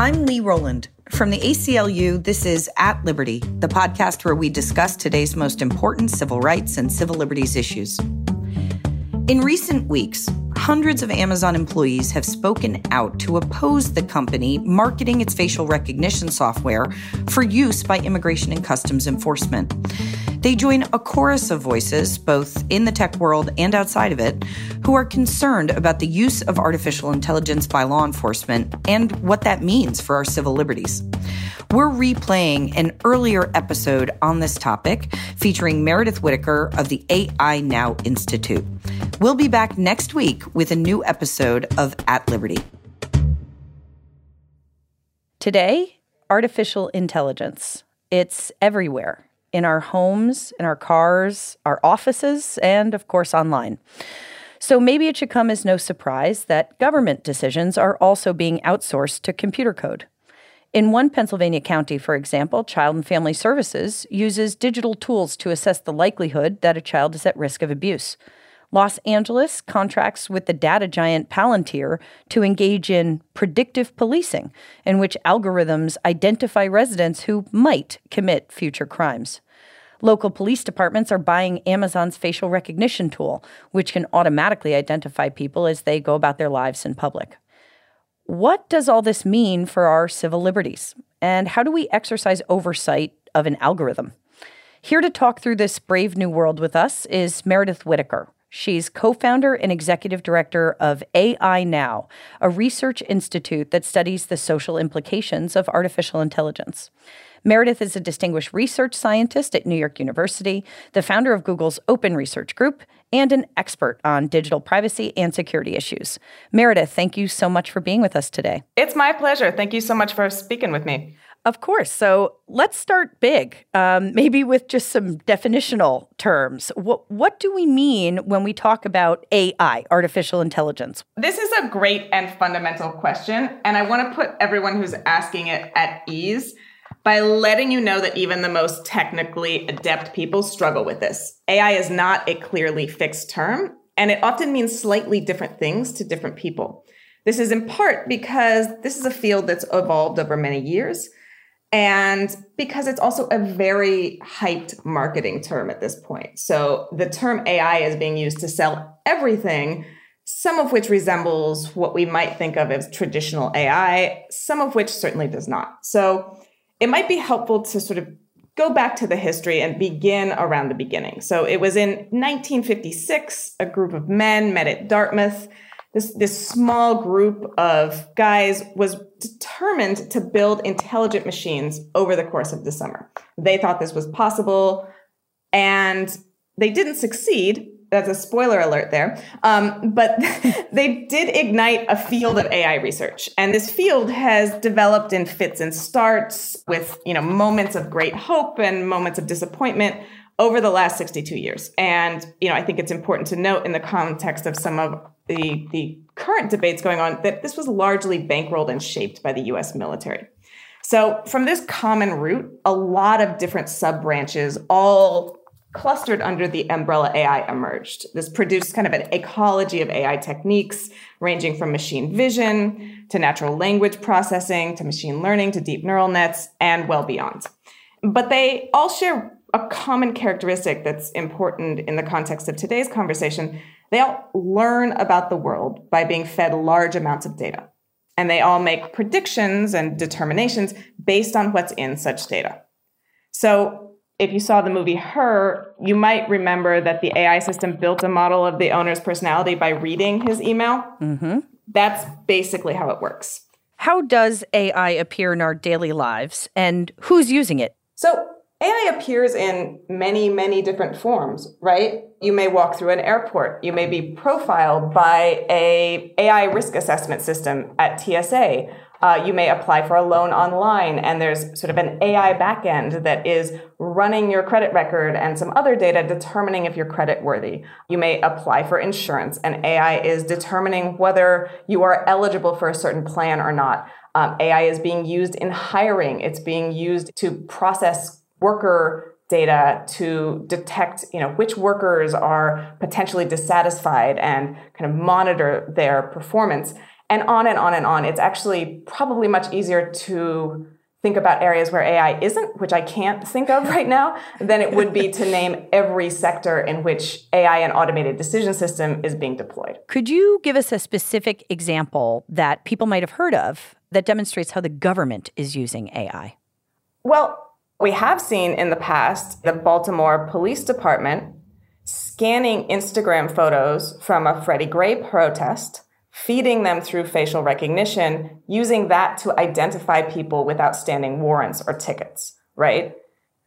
I'm Lee Rowland. From the ACLU, this is At Liberty, the podcast where we discuss today's most important civil rights and civil liberties issues. In recent weeks, hundreds of Amazon employees have spoken out to oppose the company marketing its facial recognition software for use by Immigration and Customs Enforcement. They join a chorus of voices, both in the tech world and outside of it, who are concerned about the use of artificial intelligence by law enforcement and what that means for our civil liberties. We're replaying an earlier episode on this topic featuring Meredith Whittaker of the AI Now Institute. We'll be back next week with a new episode of At Liberty. Today, artificial intelligence. It's everywhere in our homes, in our cars, our offices, and of course online. So maybe it should come as no surprise that government decisions are also being outsourced to computer code. In one Pennsylvania county, for example, Child and Family Services uses digital tools to assess the likelihood that a child is at risk of abuse. Los Angeles contracts with the data giant Palantir to engage in predictive policing, in which algorithms identify residents who might commit future crimes. Local police departments are buying Amazon's facial recognition tool, which can automatically identify people as they go about their lives in public. What does all this mean for our civil liberties? And how do we exercise oversight of an algorithm? Here to talk through this brave new world with us is Meredith Whittaker. She's co founder and executive director of AI Now, a research institute that studies the social implications of artificial intelligence. Meredith is a distinguished research scientist at New York University, the founder of Google's Open Research Group, and an expert on digital privacy and security issues. Meredith, thank you so much for being with us today. It's my pleasure. Thank you so much for speaking with me. Of course. So let's start big, um, maybe with just some definitional terms. What, what do we mean when we talk about AI, artificial intelligence? This is a great and fundamental question. And I want to put everyone who's asking it at ease by letting you know that even the most technically adept people struggle with this. AI is not a clearly fixed term, and it often means slightly different things to different people. This is in part because this is a field that's evolved over many years and because it's also a very hyped marketing term at this point. So the term AI is being used to sell everything, some of which resembles what we might think of as traditional AI, some of which certainly does not. So it might be helpful to sort of go back to the history and begin around the beginning. So it was in 1956, a group of men met at Dartmouth this, this small group of guys was determined to build intelligent machines over the course of the summer. They thought this was possible and they didn't succeed. That's a spoiler alert there. Um, but they did ignite a field of AI research. And this field has developed in fits and starts with, you know, moments of great hope and moments of disappointment over the last 62 years. And, you know, I think it's important to note in the context of some of the, the current debates going on that this was largely bankrolled and shaped by the US military. So, from this common root, a lot of different sub branches, all clustered under the umbrella AI, emerged. This produced kind of an ecology of AI techniques, ranging from machine vision to natural language processing to machine learning to deep neural nets and well beyond. But they all share a common characteristic that's important in the context of today's conversation they all learn about the world by being fed large amounts of data. And they all make predictions and determinations based on what's in such data. So if you saw the movie Her, you might remember that the AI system built a model of the owner's personality by reading his email. Mm-hmm. That's basically how it works. How does AI appear in our daily lives and who's using it? So AI appears in many, many different forms, right? You may walk through an airport. You may be profiled by a AI risk assessment system at TSA. Uh, you may apply for a loan online, and there's sort of an AI backend that is running your credit record and some other data determining if you're credit worthy. You may apply for insurance, and AI is determining whether you are eligible for a certain plan or not. Um, AI is being used in hiring. It's being used to process worker data to detect you know which workers are potentially dissatisfied and kind of monitor their performance and on and on and on. It's actually probably much easier to think about areas where AI isn't, which I can't think of right now, than it would be to name every sector in which AI and automated decision system is being deployed. Could you give us a specific example that people might have heard of that demonstrates how the government is using AI? Well, we have seen in the past the Baltimore Police Department scanning Instagram photos from a Freddie Gray protest feeding them through facial recognition, using that to identify people with outstanding warrants or tickets, right?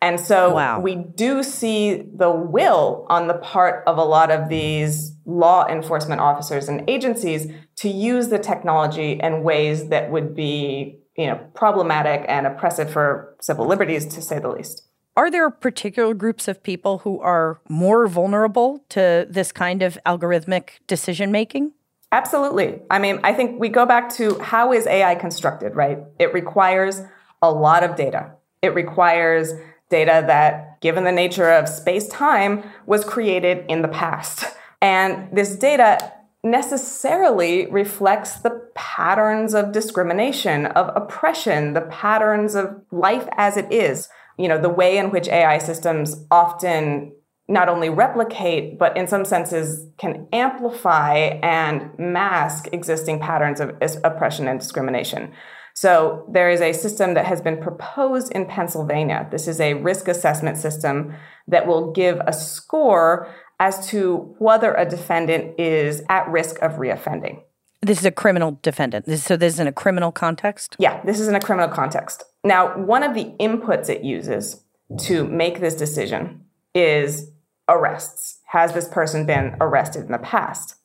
And so wow. we do see the will on the part of a lot of these law enforcement officers and agencies to use the technology in ways that would be, you know, problematic and oppressive for civil liberties to say the least. Are there particular groups of people who are more vulnerable to this kind of algorithmic decision making? Absolutely. I mean, I think we go back to how is AI constructed, right? It requires a lot of data. It requires data that, given the nature of space time, was created in the past. And this data necessarily reflects the patterns of discrimination, of oppression, the patterns of life as it is. You know, the way in which AI systems often not only replicate, but in some senses can amplify and mask existing patterns of oppression and discrimination. So there is a system that has been proposed in Pennsylvania. This is a risk assessment system that will give a score as to whether a defendant is at risk of reoffending. This is a criminal defendant. so this is in a criminal context? Yeah, this is in a criminal context. Now, one of the inputs it uses to make this decision is arrests. Has this person been arrested in the past?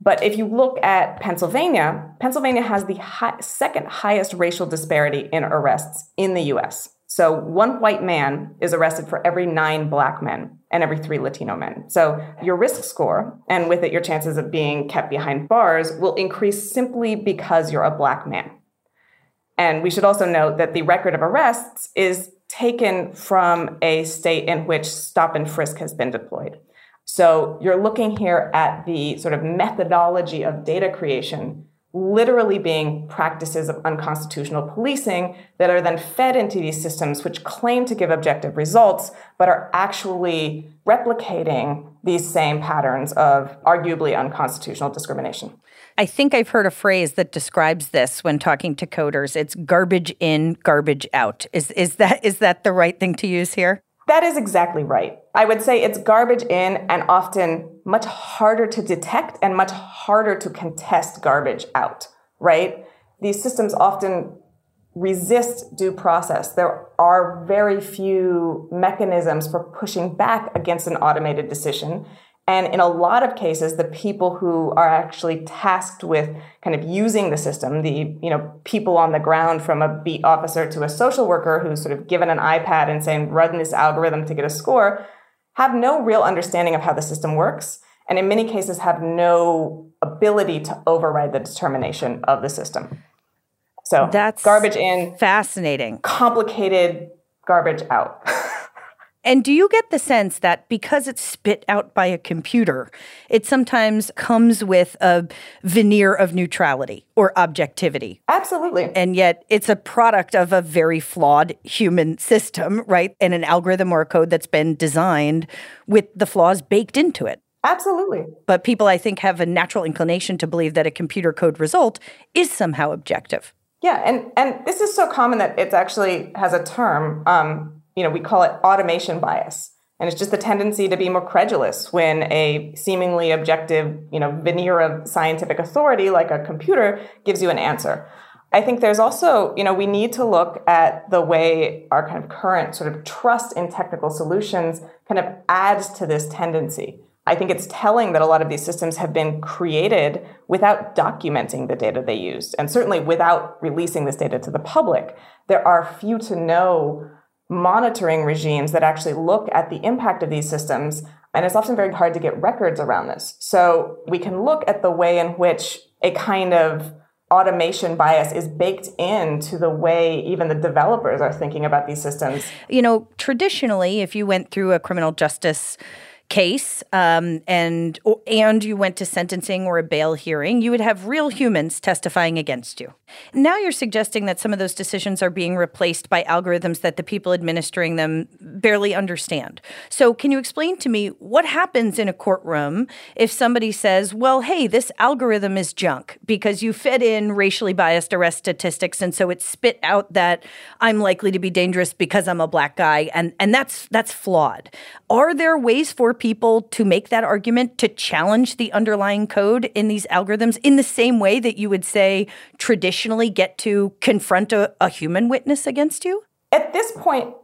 But if you look at Pennsylvania, Pennsylvania has the high, second highest racial disparity in arrests in the US. So one white man is arrested for every nine black men and every three Latino men. So your risk score, and with it, your chances of being kept behind bars, will increase simply because you're a black man. And we should also note that the record of arrests is taken from a state in which stop and frisk has been deployed. So you're looking here at the sort of methodology of data creation literally being practices of unconstitutional policing that are then fed into these systems which claim to give objective results but are actually replicating these same patterns of arguably unconstitutional discrimination. I think I've heard a phrase that describes this when talking to coders. It's garbage in, garbage out. Is is that is that the right thing to use here? That is exactly right. I would say it's garbage in and often much harder to detect and much harder to contest garbage out, right? These systems often resist due process. There are very few mechanisms for pushing back against an automated decision. And in a lot of cases, the people who are actually tasked with kind of using the system, the you know people on the ground from a beat officer to a social worker who's sort of given an iPad and saying run this algorithm to get a score, have no real understanding of how the system works, and in many cases have no ability to override the determination of the system. So that's garbage in, fascinating, complicated garbage out. And do you get the sense that because it's spit out by a computer, it sometimes comes with a veneer of neutrality or objectivity? Absolutely. And yet it's a product of a very flawed human system, right? And an algorithm or a code that's been designed with the flaws baked into it. Absolutely. But people, I think, have a natural inclination to believe that a computer code result is somehow objective. Yeah, and, and this is so common that it actually has a term. Um, you know, we call it automation bias. And it's just the tendency to be more credulous when a seemingly objective, you know, veneer of scientific authority like a computer gives you an answer. I think there's also, you know, we need to look at the way our kind of current sort of trust in technical solutions kind of adds to this tendency. I think it's telling that a lot of these systems have been created without documenting the data they used, and certainly without releasing this data to the public. There are few to no monitoring regimes that actually look at the impact of these systems. And it's often very hard to get records around this. So we can look at the way in which a kind of automation bias is baked into the way even the developers are thinking about these systems. You know, traditionally, if you went through a criminal justice case um, and and you went to sentencing or a bail hearing, you would have real humans testifying against you. Now you're suggesting that some of those decisions are being replaced by algorithms that the people administering them barely understand. So can you explain to me what happens in a courtroom if somebody says, "Well, hey, this algorithm is junk because you fed in racially biased arrest statistics and so it spit out that I'm likely to be dangerous because I'm a black guy and and that's that's flawed." Are there ways for people to make that argument to challenge the underlying code in these algorithms in the same way that you would say traditionally get to confront a, a human witness against you? At this point,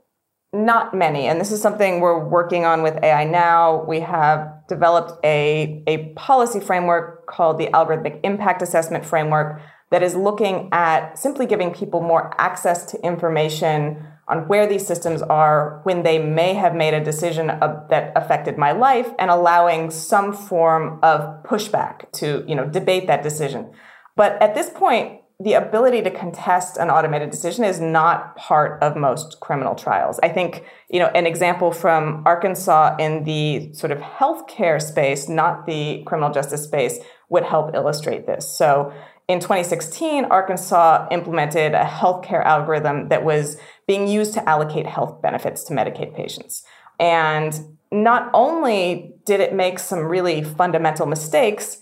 not many. And this is something we're working on with AI now. We have developed a, a policy framework called the Algorithmic Impact Assessment Framework that is looking at simply giving people more access to information on where these systems are when they may have made a decision that affected my life and allowing some form of pushback to you know debate that decision but at this point the ability to contest an automated decision is not part of most criminal trials. I think, you know, an example from Arkansas in the sort of healthcare space, not the criminal justice space, would help illustrate this. So, in 2016, Arkansas implemented a healthcare algorithm that was being used to allocate health benefits to Medicaid patients. And not only did it make some really fundamental mistakes,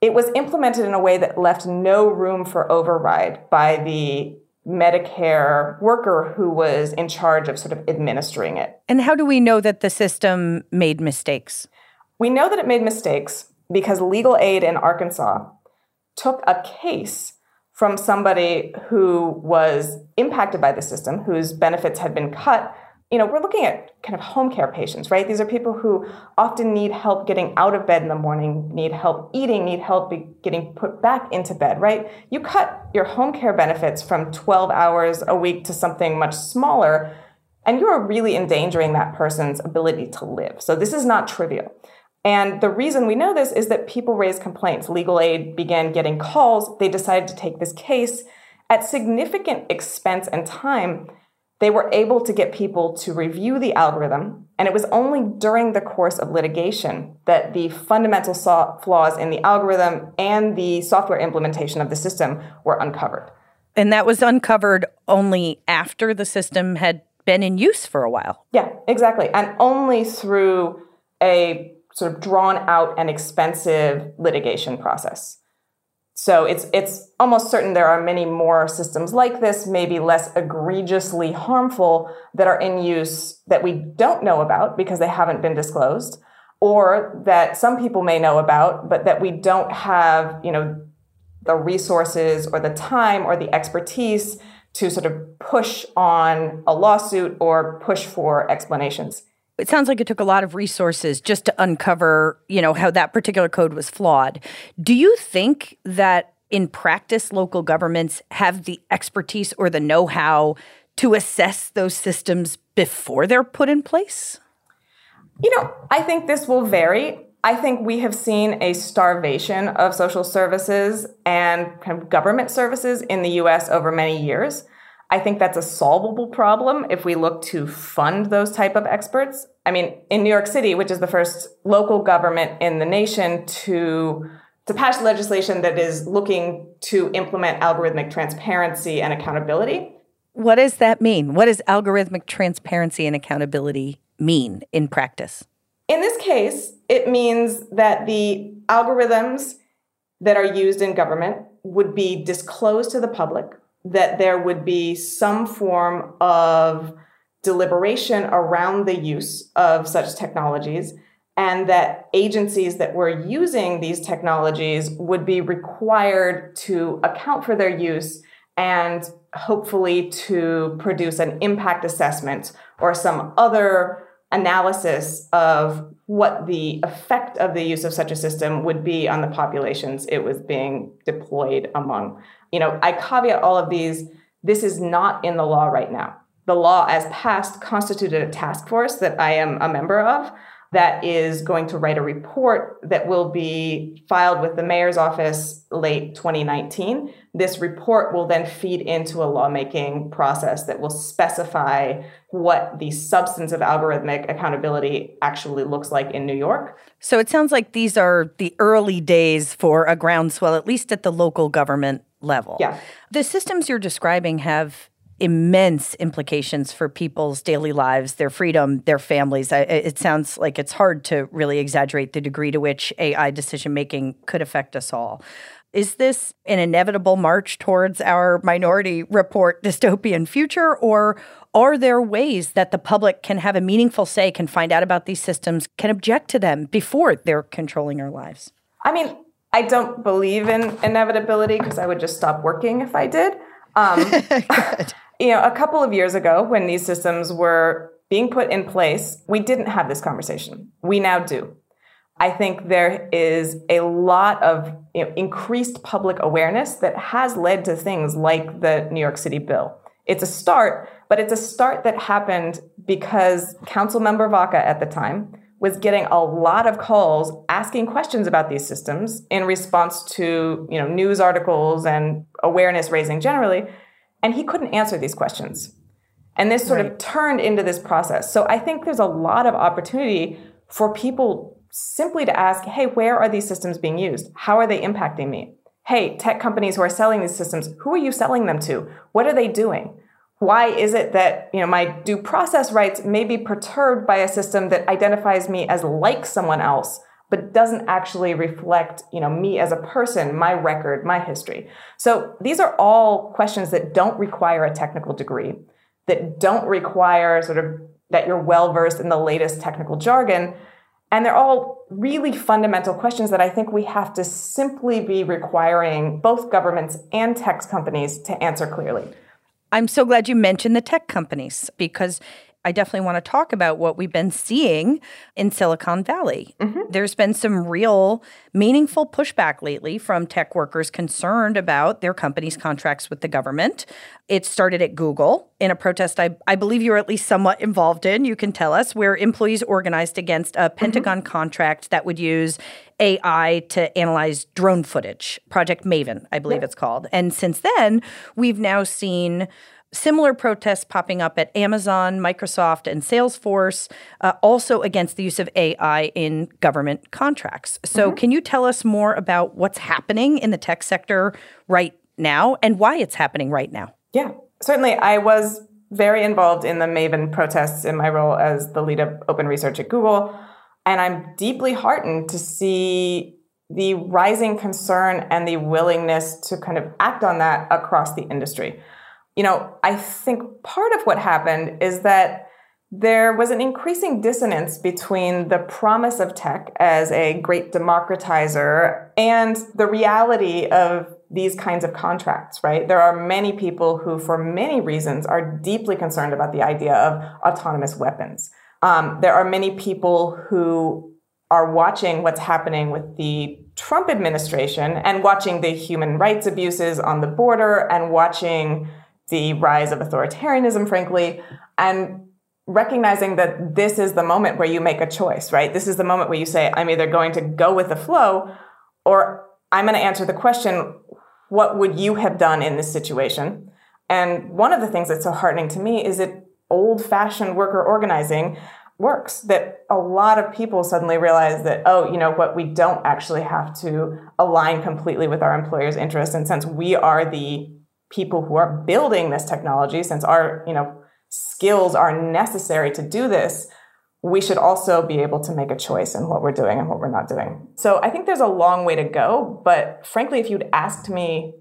it was implemented in a way that left no room for override by the Medicare worker who was in charge of sort of administering it. And how do we know that the system made mistakes? We know that it made mistakes because legal aid in Arkansas took a case from somebody who was impacted by the system, whose benefits had been cut. You know, we're looking at kind of home care patients, right? These are people who often need help getting out of bed in the morning, need help eating, need help getting put back into bed, right? You cut your home care benefits from 12 hours a week to something much smaller, and you are really endangering that person's ability to live. So this is not trivial. And the reason we know this is that people raised complaints. Legal aid began getting calls. They decided to take this case at significant expense and time. They were able to get people to review the algorithm, and it was only during the course of litigation that the fundamental flaws in the algorithm and the software implementation of the system were uncovered. And that was uncovered only after the system had been in use for a while. Yeah, exactly. And only through a sort of drawn out and expensive litigation process. So it's it's almost certain there are many more systems like this, maybe less egregiously harmful, that are in use that we don't know about because they haven't been disclosed, or that some people may know about, but that we don't have, you know, the resources or the time or the expertise to sort of push on a lawsuit or push for explanations it sounds like it took a lot of resources just to uncover, you know, how that particular code was flawed. Do you think that in practice local governments have the expertise or the know-how to assess those systems before they're put in place? You know, I think this will vary. I think we have seen a starvation of social services and government services in the US over many years. I think that's a solvable problem if we look to fund those type of experts. I mean, in New York City, which is the first local government in the nation to to pass legislation that is looking to implement algorithmic transparency and accountability. What does that mean? What does algorithmic transparency and accountability mean in practice? In this case, it means that the algorithms that are used in government would be disclosed to the public that there would be some form of deliberation around the use of such technologies and that agencies that were using these technologies would be required to account for their use and hopefully to produce an impact assessment or some other analysis of what the effect of the use of such a system would be on the populations it was being deployed among. You know, I caveat all of these. This is not in the law right now. The law, as passed, constituted a task force that I am a member of. that is going to write a report that will be filed with the mayor's office late 2019. This report will then feed into a lawmaking process that will specify what the substance of algorithmic accountability actually looks like in New York. So it sounds like these are the early days for a groundswell, at least at the local government level. Yeah. The systems you're describing have immense implications for people's daily lives, their freedom, their families. It sounds like it's hard to really exaggerate the degree to which AI decision making could affect us all. Is this an inevitable march towards our Minority Report dystopian future, or are there ways that the public can have a meaningful say, can find out about these systems, can object to them before they're controlling our lives? I mean, I don't believe in inevitability because I would just stop working if I did. Um, you know, a couple of years ago when these systems were being put in place, we didn't have this conversation. We now do. I think there is a lot of you know, increased public awareness that has led to things like the New York City bill. It's a start, but it's a start that happened because Council Member Vacca at the time was getting a lot of calls asking questions about these systems in response to you know news articles and awareness raising generally and he couldn't answer these questions. And this sort right. of turned into this process. So I think there's a lot of opportunity for people simply to ask, hey, where are these systems being used? How are they impacting me? Hey, tech companies who are selling these systems, who are you selling them to? What are they doing? Why is it that you know my due process rights may be perturbed by a system that identifies me as like someone else but doesn't actually reflect, you know, me as a person, my record, my history. So these are all questions that don't require a technical degree, that don't require sort of that you're well versed in the latest technical jargon. And they're all really fundamental questions that I think we have to simply be requiring both governments and tech companies to answer clearly. I'm so glad you mentioned the tech companies because I definitely want to talk about what we've been seeing in Silicon Valley. Mm-hmm. There's been some real meaningful pushback lately from tech workers concerned about their company's contracts with the government. It started at Google in a protest I, I believe you were at least somewhat involved in, you can tell us, where employees organized against a Pentagon mm-hmm. contract that would use AI to analyze drone footage, Project Maven, I believe yeah. it's called. And since then, we've now seen Similar protests popping up at Amazon, Microsoft, and Salesforce, uh, also against the use of AI in government contracts. So, mm-hmm. can you tell us more about what's happening in the tech sector right now and why it's happening right now? Yeah, certainly. I was very involved in the Maven protests in my role as the lead of open research at Google. And I'm deeply heartened to see the rising concern and the willingness to kind of act on that across the industry you know, I think part of what happened is that there was an increasing dissonance between the promise of tech as a great democratizer and the reality of these kinds of contracts, right? There are many people who, for many reasons, are deeply concerned about the idea of autonomous weapons. Um, there are many people who are watching what's happening with the Trump administration and watching the human rights abuses on the border and watching the rise of authoritarianism, frankly, and recognizing that this is the moment where you make a choice, right? This is the moment where you say, I'm either going to go with the flow or I'm going to answer the question, what would you have done in this situation? And one of the things that's so heartening to me is that old fashioned worker organizing works that a lot of people suddenly realize that oh you know what we don't actually have to align completely with our employers interests and since we are the people who are building this technology, since our you know skills are necessary to do this, we should also be able to make a choice in what we're doing and what we're not doing. So I think there's a long way to go. But frankly, if you'd asked me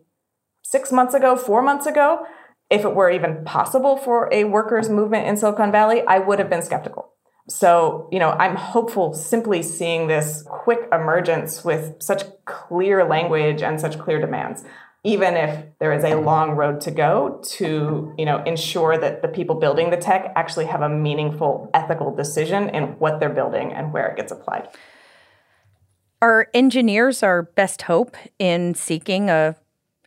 six months ago, four months ago, if it were even possible for a workers' movement in Silicon Valley, I would have been skeptical. So, you know, I'm hopeful simply seeing this quick emergence with such clear language and such clear demands even if there is a long road to go to you know ensure that the people building the tech actually have a meaningful ethical decision in what they're building and where it gets applied are engineers our best hope in seeking a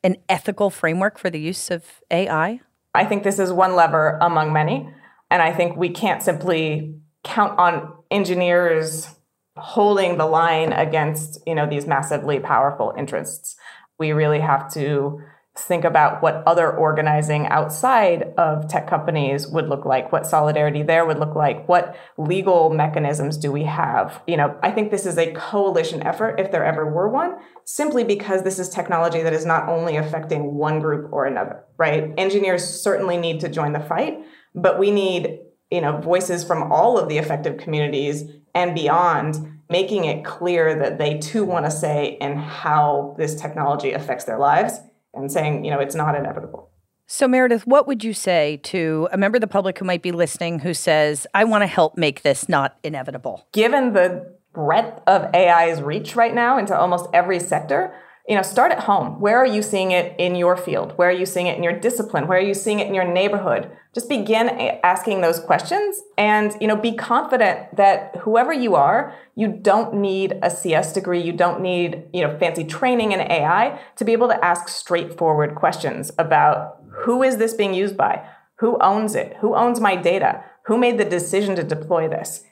an ethical framework for the use of ai i think this is one lever among many and i think we can't simply count on engineers holding the line against you know these massively powerful interests. We really have to think about what other organizing outside of tech companies would look like, what solidarity there would look like, what legal mechanisms do we have. You know, I think this is a coalition effort, if there ever were one, simply because this is technology that is not only affecting one group or another, right? Engineers certainly need to join the fight, but we need, you know, voices from all of the affected communities and beyond making it clear that they too want to say in how this technology affects their lives and saying, you know, it's not inevitable. So, Meredith, what would you say to a member of the public who might be listening who says, I want to help make this not inevitable? Given the breadth of AI's reach right now into almost every sector, you know, start at home. Where are you seeing it in your field? Where are you seeing it in your discipline? Where are you seeing it in your neighborhood? Just begin asking those questions and, you know, be confident that whoever you are, you don't need a CS degree, you don't need, you know, fancy training in AI to be able to ask straightforward questions about who is this being used by? Who owns it? Who owns my data? Who made the decision to deploy this?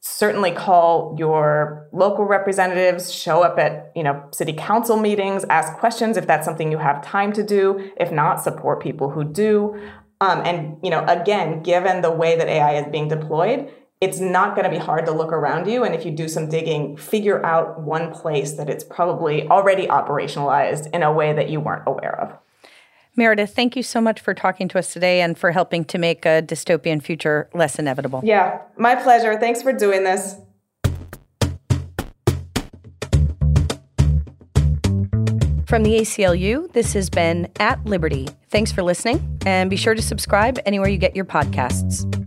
Certainly call your local representatives show up at you know city council meetings ask questions if that's something you have time to do. If not support people who do. Um, and you know again given the way that ai is being deployed it's not going to be hard to look around you. And if you do some digging figure out one place that it's probably already operationalized in a way that you weren't aware of Meredith, thank you so much for talking to us today and for helping to make a dystopian future less inevitable. Yeah, my pleasure. Thanks for doing this. From the ACLU, this has been At Liberty. Thanks for listening, and be sure to subscribe anywhere you get your podcasts.